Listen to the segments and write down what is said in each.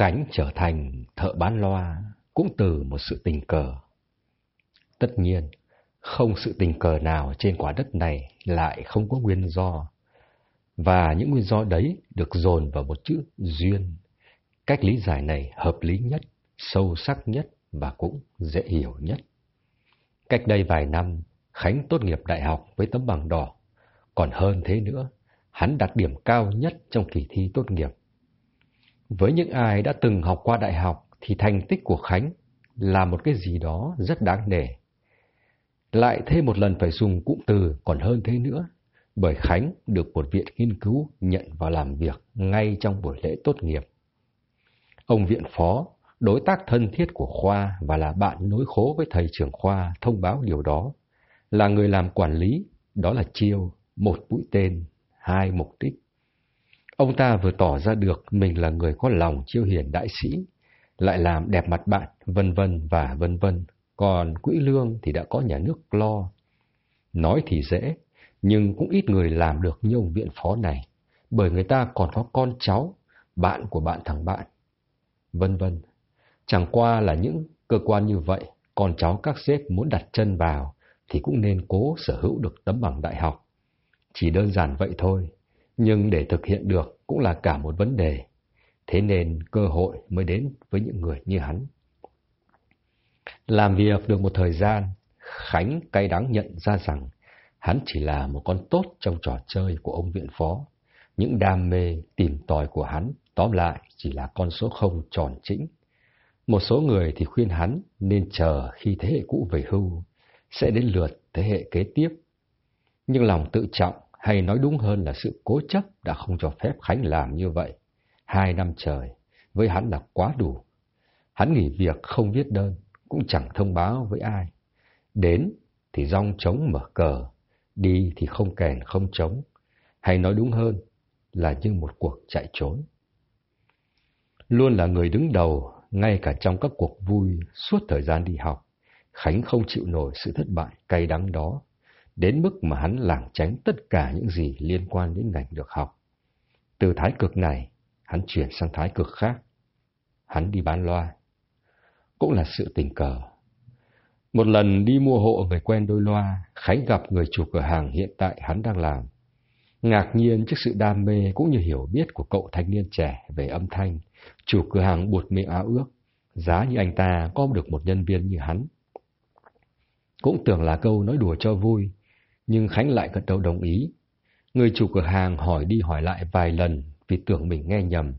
Khánh trở thành thợ bán loa cũng từ một sự tình cờ. Tất nhiên, không sự tình cờ nào trên quả đất này lại không có nguyên do. Và những nguyên do đấy được dồn vào một chữ duyên. Cách lý giải này hợp lý nhất, sâu sắc nhất và cũng dễ hiểu nhất. Cách đây vài năm, Khánh tốt nghiệp đại học với tấm bằng đỏ. Còn hơn thế nữa, hắn đạt điểm cao nhất trong kỳ thi tốt nghiệp. Với những ai đã từng học qua đại học thì thành tích của Khánh là một cái gì đó rất đáng nể. Lại thêm một lần phải dùng cụm từ còn hơn thế nữa, bởi Khánh được một viện nghiên cứu nhận vào làm việc ngay trong buổi lễ tốt nghiệp. Ông viện phó, đối tác thân thiết của Khoa và là bạn nối khố với thầy trưởng Khoa thông báo điều đó, là người làm quản lý, đó là Chiêu, một mũi tên, hai mục đích. Ông ta vừa tỏ ra được mình là người có lòng chiêu hiền đại sĩ, lại làm đẹp mặt bạn, vân vân và vân vân. Còn quỹ lương thì đã có nhà nước lo. Nói thì dễ, nhưng cũng ít người làm được như ông viện phó này, bởi người ta còn có con cháu, bạn của bạn thằng bạn, vân vân. Chẳng qua là những cơ quan như vậy, con cháu các sếp muốn đặt chân vào thì cũng nên cố sở hữu được tấm bằng đại học. Chỉ đơn giản vậy thôi, nhưng để thực hiện được cũng là cả một vấn đề. Thế nên cơ hội mới đến với những người như hắn. Làm việc được một thời gian, Khánh cay đắng nhận ra rằng hắn chỉ là một con tốt trong trò chơi của ông viện phó. Những đam mê tìm tòi của hắn tóm lại chỉ là con số không tròn chỉnh. Một số người thì khuyên hắn nên chờ khi thế hệ cũ về hưu, sẽ đến lượt thế hệ kế tiếp. Nhưng lòng tự trọng hay nói đúng hơn là sự cố chấp đã không cho phép Khánh làm như vậy. Hai năm trời, với hắn là quá đủ. Hắn nghỉ việc không viết đơn, cũng chẳng thông báo với ai. Đến thì rong trống mở cờ, đi thì không kèn không trống, hay nói đúng hơn là như một cuộc chạy trốn. Luôn là người đứng đầu, ngay cả trong các cuộc vui suốt thời gian đi học, Khánh không chịu nổi sự thất bại cay đắng đó đến mức mà hắn lảng tránh tất cả những gì liên quan đến ngành được học. Từ thái cực này, hắn chuyển sang thái cực khác. Hắn đi bán loa. Cũng là sự tình cờ. Một lần đi mua hộ người quen đôi loa, Khánh gặp người chủ cửa hàng hiện tại hắn đang làm. Ngạc nhiên trước sự đam mê cũng như hiểu biết của cậu thanh niên trẻ về âm thanh, chủ cửa hàng buột miệng áo ước, giá như anh ta có được một nhân viên như hắn. Cũng tưởng là câu nói đùa cho vui, nhưng Khánh lại gật đầu đồng ý. Người chủ cửa hàng hỏi đi hỏi lại vài lần vì tưởng mình nghe nhầm.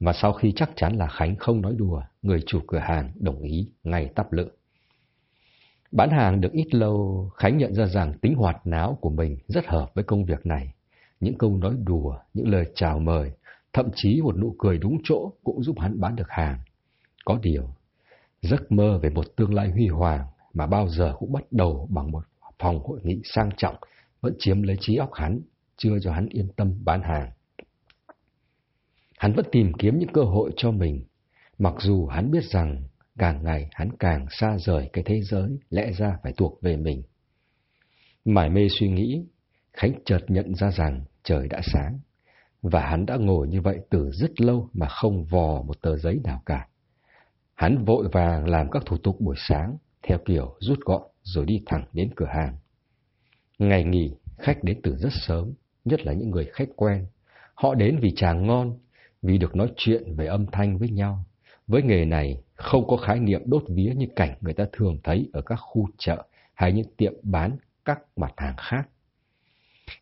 Và sau khi chắc chắn là Khánh không nói đùa, người chủ cửa hàng đồng ý ngay tắp lự. Bán hàng được ít lâu, Khánh nhận ra rằng tính hoạt náo của mình rất hợp với công việc này. Những câu nói đùa, những lời chào mời, thậm chí một nụ cười đúng chỗ cũng giúp hắn bán được hàng. Có điều, giấc mơ về một tương lai huy hoàng mà bao giờ cũng bắt đầu bằng một phòng hội nghị sang trọng vẫn chiếm lấy trí óc hắn, chưa cho hắn yên tâm bán hàng. Hắn vẫn tìm kiếm những cơ hội cho mình, mặc dù hắn biết rằng càng ngày hắn càng xa rời cái thế giới lẽ ra phải thuộc về mình. Mải mê suy nghĩ, Khánh chợt nhận ra rằng trời đã sáng, và hắn đã ngồi như vậy từ rất lâu mà không vò một tờ giấy nào cả. Hắn vội vàng làm các thủ tục buổi sáng, theo kiểu rút gọn rồi đi thẳng đến cửa hàng. Ngày nghỉ, khách đến từ rất sớm, nhất là những người khách quen. Họ đến vì trà ngon, vì được nói chuyện về âm thanh với nhau. Với nghề này, không có khái niệm đốt vía như cảnh người ta thường thấy ở các khu chợ hay những tiệm bán các mặt hàng khác.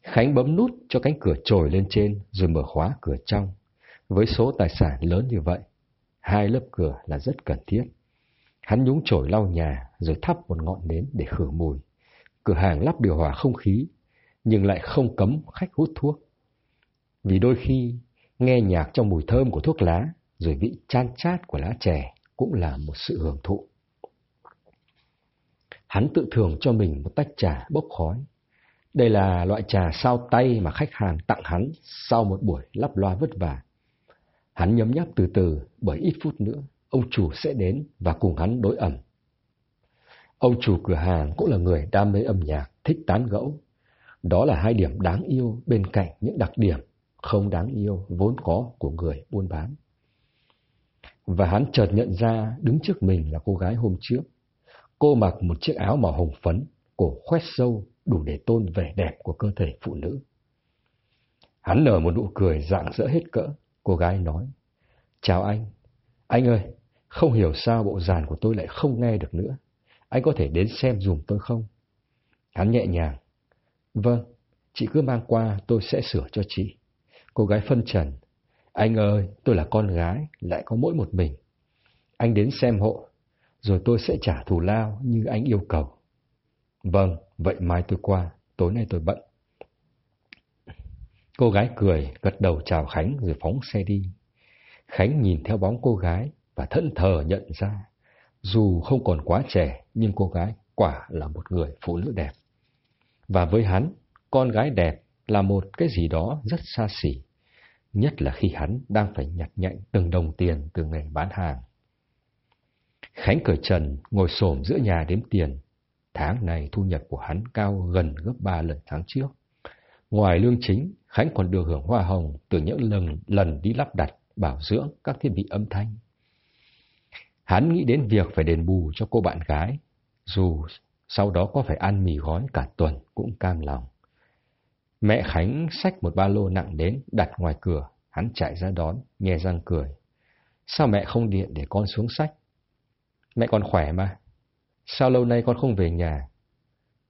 Khánh bấm nút cho cánh cửa trồi lên trên rồi mở khóa cửa trong. Với số tài sản lớn như vậy, hai lớp cửa là rất cần thiết. Hắn nhúng chổi lau nhà rồi thắp một ngọn nến để khử mùi. Cửa hàng lắp điều hòa không khí, nhưng lại không cấm khách hút thuốc. Vì đôi khi nghe nhạc trong mùi thơm của thuốc lá, rồi vị chan chát của lá chè cũng là một sự hưởng thụ. Hắn tự thưởng cho mình một tách trà bốc khói. Đây là loại trà sao tay mà khách hàng tặng hắn sau một buổi lắp loa vất vả. Hắn nhấm nháp từ từ bởi ít phút nữa ông chủ sẽ đến và cùng hắn đối ẩm. Ông chủ cửa hàng cũng là người đam mê âm nhạc, thích tán gẫu. Đó là hai điểm đáng yêu bên cạnh những đặc điểm không đáng yêu vốn có của người buôn bán. Và hắn chợt nhận ra đứng trước mình là cô gái hôm trước. Cô mặc một chiếc áo màu hồng phấn, cổ khoét sâu, đủ để tôn vẻ đẹp của cơ thể phụ nữ. Hắn nở một nụ cười rạng rỡ hết cỡ. Cô gái nói, Chào anh. Anh ơi, không hiểu sao bộ dàn của tôi lại không nghe được nữa. Anh có thể đến xem dùm tôi không? Hắn nhẹ nhàng. Vâng, chị cứ mang qua tôi sẽ sửa cho chị. Cô gái phân trần. Anh ơi, tôi là con gái, lại có mỗi một mình. Anh đến xem hộ, rồi tôi sẽ trả thù lao như anh yêu cầu. Vâng, vậy mai tôi qua, tối nay tôi bận. Cô gái cười, gật đầu chào Khánh rồi phóng xe đi. Khánh nhìn theo bóng cô gái và thẫn thờ nhận ra, dù không còn quá trẻ nhưng cô gái quả là một người phụ nữ đẹp. Và với hắn, con gái đẹp là một cái gì đó rất xa xỉ, nhất là khi hắn đang phải nhặt nhạnh từng đồng tiền từ nghề bán hàng. Khánh cởi trần, ngồi xổm giữa nhà đếm tiền. Tháng này thu nhập của hắn cao gần gấp ba lần tháng trước. Ngoài lương chính, Khánh còn được hưởng hoa hồng từ những lần, lần đi lắp đặt, bảo dưỡng các thiết bị âm thanh. Hắn nghĩ đến việc phải đền bù cho cô bạn gái, dù sau đó có phải ăn mì gói cả tuần cũng cam lòng. Mẹ Khánh xách một ba lô nặng đến, đặt ngoài cửa, hắn chạy ra đón, nghe răng cười. Sao mẹ không điện để con xuống sách? Mẹ con khỏe mà. Sao lâu nay con không về nhà?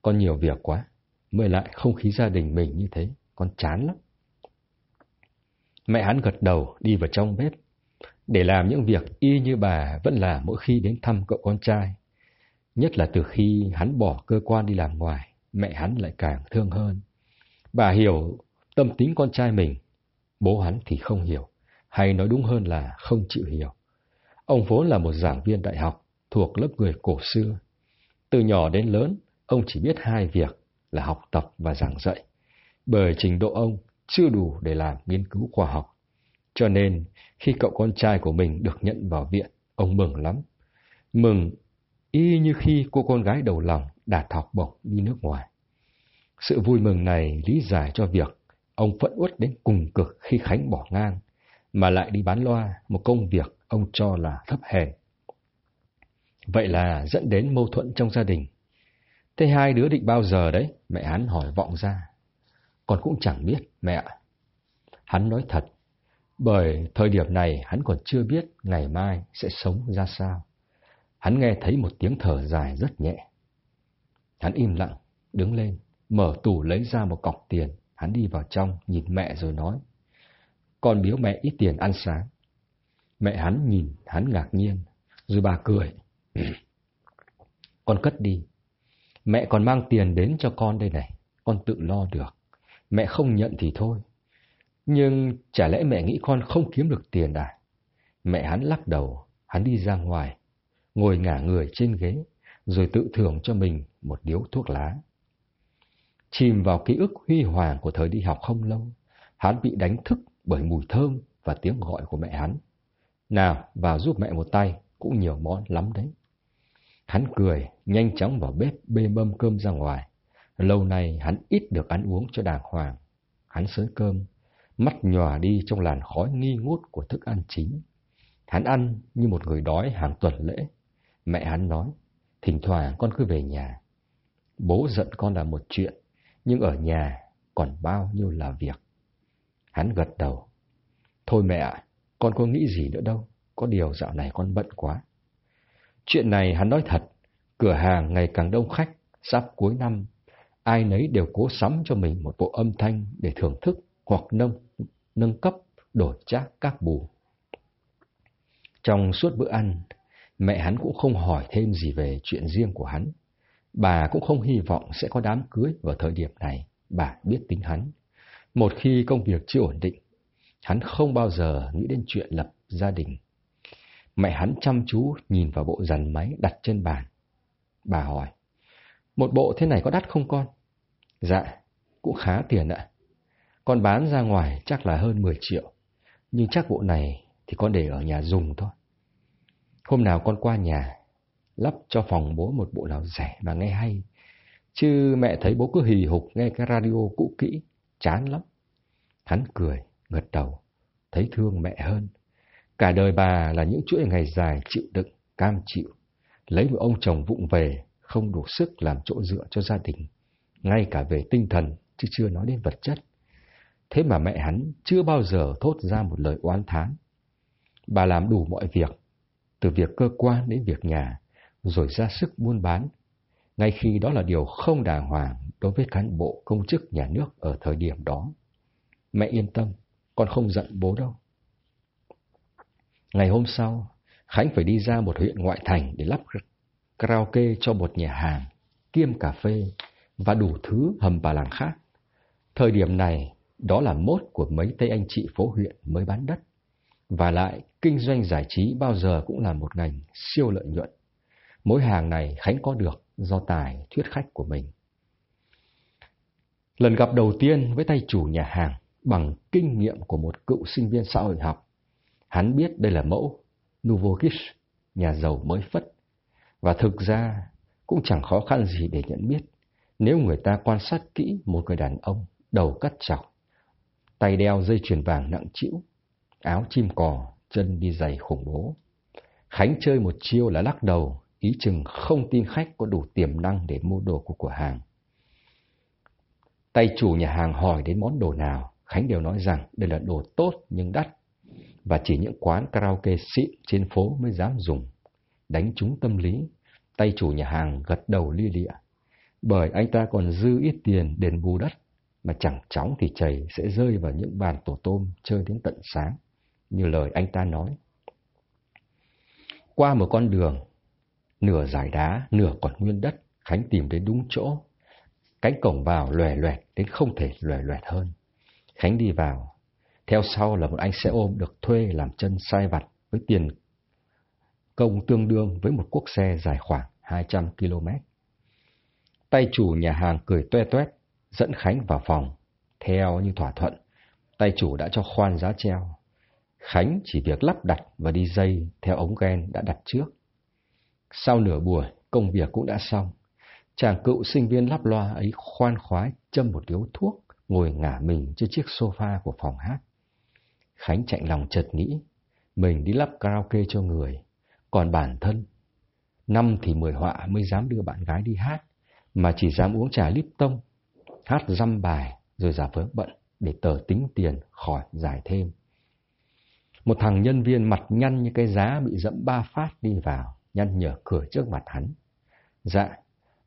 Con nhiều việc quá, mới lại không khí gia đình mình như thế, con chán lắm. Mẹ hắn gật đầu đi vào trong bếp, để làm những việc y như bà vẫn làm mỗi khi đến thăm cậu con trai. Nhất là từ khi hắn bỏ cơ quan đi làm ngoài, mẹ hắn lại càng thương hơn. Bà hiểu tâm tính con trai mình, bố hắn thì không hiểu, hay nói đúng hơn là không chịu hiểu. Ông vốn là một giảng viên đại học, thuộc lớp người cổ xưa. Từ nhỏ đến lớn, ông chỉ biết hai việc là học tập và giảng dạy, bởi trình độ ông chưa đủ để làm nghiên cứu khoa học. Cho nên, khi cậu con trai của mình được nhận vào viện, ông mừng lắm. Mừng y như khi cô con gái đầu lòng đạt học bổng đi nước ngoài. Sự vui mừng này lý giải cho việc ông phẫn uất đến cùng cực khi Khánh bỏ ngang, mà lại đi bán loa một công việc ông cho là thấp hèn. Vậy là dẫn đến mâu thuẫn trong gia đình. Thế hai đứa định bao giờ đấy? Mẹ hắn hỏi vọng ra. Con cũng chẳng biết, mẹ. Hắn nói thật, bởi thời điểm này hắn còn chưa biết ngày mai sẽ sống ra sao. Hắn nghe thấy một tiếng thở dài rất nhẹ. Hắn im lặng, đứng lên, mở tủ lấy ra một cọc tiền. Hắn đi vào trong, nhìn mẹ rồi nói. Con biếu mẹ ít tiền ăn sáng. Mẹ hắn nhìn, hắn ngạc nhiên, rồi bà cười. con cất đi. Mẹ còn mang tiền đến cho con đây này, con tự lo được. Mẹ không nhận thì thôi. Nhưng chả lẽ mẹ nghĩ con không kiếm được tiền à? Mẹ hắn lắc đầu, hắn đi ra ngoài, ngồi ngả người trên ghế, rồi tự thưởng cho mình một điếu thuốc lá. Chìm vào ký ức huy hoàng của thời đi học không lâu, hắn bị đánh thức bởi mùi thơm và tiếng gọi của mẹ hắn. Nào, vào giúp mẹ một tay, cũng nhiều món lắm đấy. Hắn cười, nhanh chóng vào bếp bê mâm cơm ra ngoài. Lâu nay hắn ít được ăn uống cho đàng hoàng. Hắn sới cơm, mắt nhòa đi trong làn khói nghi ngút của thức ăn chính. Hắn ăn như một người đói hàng tuần lễ. Mẹ hắn nói, thỉnh thoảng con cứ về nhà. Bố giận con là một chuyện, nhưng ở nhà còn bao nhiêu là việc. Hắn gật đầu. Thôi mẹ ạ, con có nghĩ gì nữa đâu, có điều dạo này con bận quá. Chuyện này hắn nói thật, cửa hàng ngày càng đông khách, sắp cuối năm, ai nấy đều cố sắm cho mình một bộ âm thanh để thưởng thức hoặc nâng, nâng cấp, đổi trác các bù. Trong suốt bữa ăn, mẹ hắn cũng không hỏi thêm gì về chuyện riêng của hắn. Bà cũng không hy vọng sẽ có đám cưới vào thời điểm này, bà biết tính hắn. Một khi công việc chưa ổn định, hắn không bao giờ nghĩ đến chuyện lập gia đình. Mẹ hắn chăm chú nhìn vào bộ dàn máy đặt trên bàn. Bà hỏi, một bộ thế này có đắt không con? Dạ, cũng khá tiền ạ. Con bán ra ngoài chắc là hơn 10 triệu, nhưng chắc bộ này thì con để ở nhà dùng thôi. Hôm nào con qua nhà, lắp cho phòng bố một bộ nào rẻ và nghe hay. Chứ mẹ thấy bố cứ hì hục nghe cái radio cũ kỹ, chán lắm. Hắn cười, gật đầu, thấy thương mẹ hơn. Cả đời bà là những chuỗi ngày dài chịu đựng, cam chịu, lấy một ông chồng vụng về, không đủ sức làm chỗ dựa cho gia đình, ngay cả về tinh thần, chứ chưa nói đến vật chất. Thế mà mẹ hắn chưa bao giờ thốt ra một lời oán thán. Bà làm đủ mọi việc, từ việc cơ quan đến việc nhà, rồi ra sức buôn bán, ngay khi đó là điều không đàng hoàng đối với cán bộ công chức nhà nước ở thời điểm đó. Mẹ yên tâm, con không giận bố đâu. Ngày hôm sau, Khánh phải đi ra một huyện ngoại thành để lắp karaoke cho một nhà hàng, kiêm cà phê và đủ thứ hầm bà làng khác. Thời điểm này, đó là mốt của mấy tây anh chị phố huyện mới bán đất. Và lại, kinh doanh giải trí bao giờ cũng là một ngành siêu lợi nhuận. Mỗi hàng này Khánh có được do tài thuyết khách của mình. Lần gặp đầu tiên với tay chủ nhà hàng bằng kinh nghiệm của một cựu sinh viên xã hội học, hắn biết đây là mẫu Nuvogish, nhà giàu mới phất. Và thực ra cũng chẳng khó khăn gì để nhận biết nếu người ta quan sát kỹ một người đàn ông đầu cắt chọc, tay đeo dây chuyền vàng nặng chịu, áo chim cò, chân đi giày khủng bố. Khánh chơi một chiêu là lắc đầu, ý chừng không tin khách có đủ tiềm năng để mua đồ của cửa hàng. Tay chủ nhà hàng hỏi đến món đồ nào, Khánh đều nói rằng đây là đồ tốt nhưng đắt, và chỉ những quán karaoke xịn trên phố mới dám dùng. Đánh trúng tâm lý, tay chủ nhà hàng gật đầu lia lịa, bởi anh ta còn dư ít tiền đền bù đất, mà chẳng chóng thì chảy sẽ rơi vào những bàn tổ tôm chơi đến tận sáng, như lời anh ta nói. Qua một con đường, nửa giải đá, nửa còn nguyên đất, Khánh tìm đến đúng chỗ. Cánh cổng vào lòe loẹt đến không thể lòe loẹt hơn. Khánh đi vào, theo sau là một anh xe ôm được thuê làm chân sai vặt với tiền công tương đương với một cuốc xe dài khoảng 200 km. Tay chủ nhà hàng cười toe toét, dẫn Khánh vào phòng. Theo như thỏa thuận, tay chủ đã cho khoan giá treo. Khánh chỉ việc lắp đặt và đi dây theo ống ghen đã đặt trước. Sau nửa buổi, công việc cũng đã xong. Chàng cựu sinh viên lắp loa ấy khoan khoái châm một điếu thuốc, ngồi ngả mình trên chiếc sofa của phòng hát. Khánh chạy lòng chợt nghĩ, mình đi lắp karaoke cho người, còn bản thân, năm thì mười họa mới dám đưa bạn gái đi hát, mà chỉ dám uống trà lip tông, hát dăm bài rồi giả vớ bận để tờ tính tiền khỏi giải thêm. Một thằng nhân viên mặt nhăn như cái giá bị dẫm ba phát đi vào, nhăn nhở cửa trước mặt hắn. Dạ,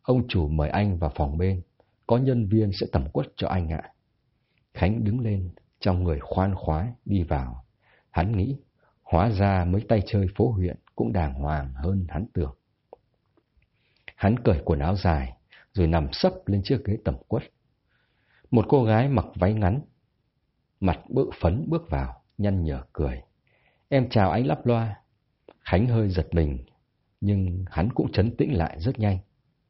ông chủ mời anh vào phòng bên, có nhân viên sẽ tẩm quất cho anh ạ. Khánh đứng lên, trong người khoan khoái đi vào. Hắn nghĩ, hóa ra mấy tay chơi phố huyện cũng đàng hoàng hơn hắn tưởng. Hắn cởi quần áo dài, rồi nằm sấp lên chiếc ghế tẩm quất. Một cô gái mặc váy ngắn, mặt bự phấn bước vào, nhăn nhở cười. Em chào anh lắp loa. Khánh hơi giật mình, nhưng hắn cũng chấn tĩnh lại rất nhanh.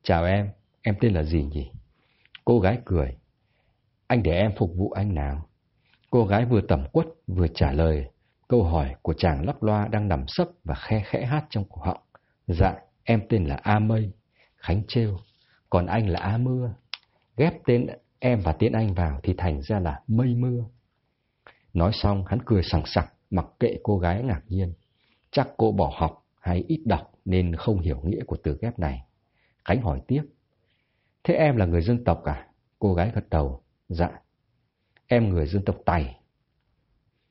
Chào em, em tên là gì nhỉ? Cô gái cười. Anh để em phục vụ anh nào? Cô gái vừa tẩm quất vừa trả lời câu hỏi của chàng lắp loa đang nằm sấp và khe khẽ hát trong cổ họng. Dạ, em tên là A Mây. Khánh trêu. Còn anh là A Mưa. Ghép tên em và Tiến anh vào thì thành ra là Mây Mưa. Nói xong hắn cười sằng sặc mặc kệ cô gái ngạc nhiên. Chắc cô bỏ học hay ít đọc nên không hiểu nghĩa của từ ghép này. Khánh hỏi tiếp. Thế em là người dân tộc à? Cô gái gật đầu. Dạ. Em người dân tộc Tày.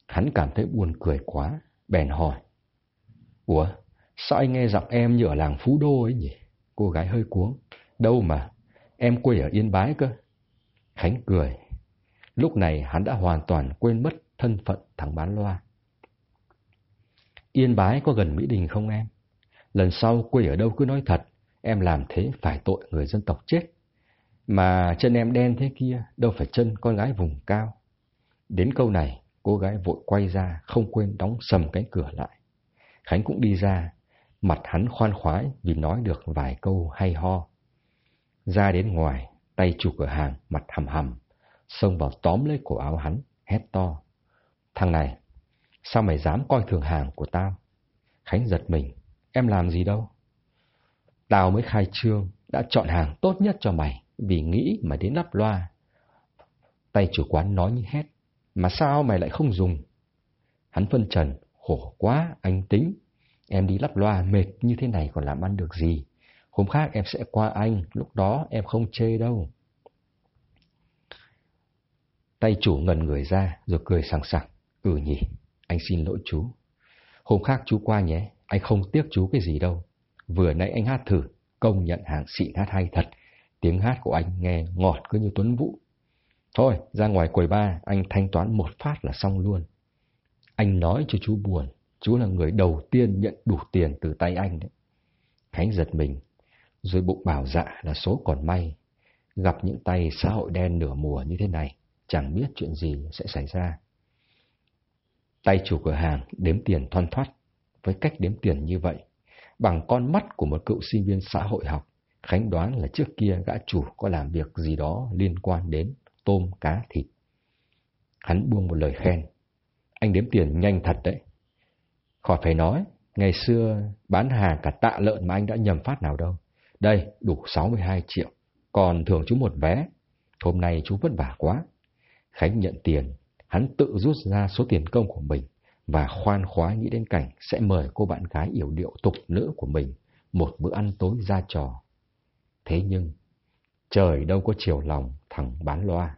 Hắn cảm thấy buồn cười quá, bèn hỏi. Ủa, sao anh nghe giọng em như ở làng Phú Đô ấy nhỉ? Cô gái hơi cuống. Đâu mà, em quê ở Yên Bái cơ. Khánh cười. Lúc này hắn đã hoàn toàn quên mất thân phận thằng bán loa. Yên Bái có gần Mỹ Đình không em? Lần sau quê ở đâu cứ nói thật, em làm thế phải tội người dân tộc chết. Mà chân em đen thế kia, đâu phải chân con gái vùng cao. Đến câu này, cô gái vội quay ra, không quên đóng sầm cánh cửa lại. Khánh cũng đi ra, mặt hắn khoan khoái vì nói được vài câu hay ho. Ra đến ngoài, tay chủ cửa hàng, mặt hầm hầm, xông vào tóm lấy cổ áo hắn, hét to. Thằng này, sao mày dám coi thường hàng của tao? Khánh giật mình, em làm gì đâu? Tao mới khai trương, đã chọn hàng tốt nhất cho mày, vì nghĩ mà đến lắp loa. Tay chủ quán nói như hét, mà sao mày lại không dùng? Hắn phân trần, Khổ quá, anh tính. Em đi lắp loa mệt như thế này còn làm ăn được gì. Hôm khác em sẽ qua anh, lúc đó em không chê đâu. Tay chủ ngần người ra rồi cười sảng sảng. Ừ nhỉ, anh xin lỗi chú. Hôm khác chú qua nhé, anh không tiếc chú cái gì đâu. Vừa nãy anh hát thử, công nhận hàng xịn hát hay thật. Tiếng hát của anh nghe ngọt cứ như tuấn vũ. Thôi, ra ngoài quầy ba, anh thanh toán một phát là xong luôn. Anh nói cho chú buồn, chú là người đầu tiên nhận đủ tiền từ tay anh đấy. Khánh giật mình, rồi bụng bảo dạ là số còn may. Gặp những tay xã hội đen nửa mùa như thế này, chẳng biết chuyện gì sẽ xảy ra. Tay chủ cửa hàng đếm tiền thoăn thoát, với cách đếm tiền như vậy, bằng con mắt của một cựu sinh viên xã hội học, Khánh đoán là trước kia gã chủ có làm việc gì đó liên quan đến tôm, cá, thịt. Hắn buông một lời khen. Anh đếm tiền nhanh thật đấy. Khỏi phải nói, ngày xưa bán hàng cả tạ lợn mà anh đã nhầm phát nào đâu. Đây, đủ 62 triệu, còn thưởng chú một vé. Hôm nay chú vất vả quá. Khánh nhận tiền, hắn tự rút ra số tiền công của mình và khoan khoái nghĩ đến cảnh sẽ mời cô bạn gái yểu điệu tục nữ của mình một bữa ăn tối ra trò. Thế nhưng, trời đâu có chiều lòng thằng bán loa.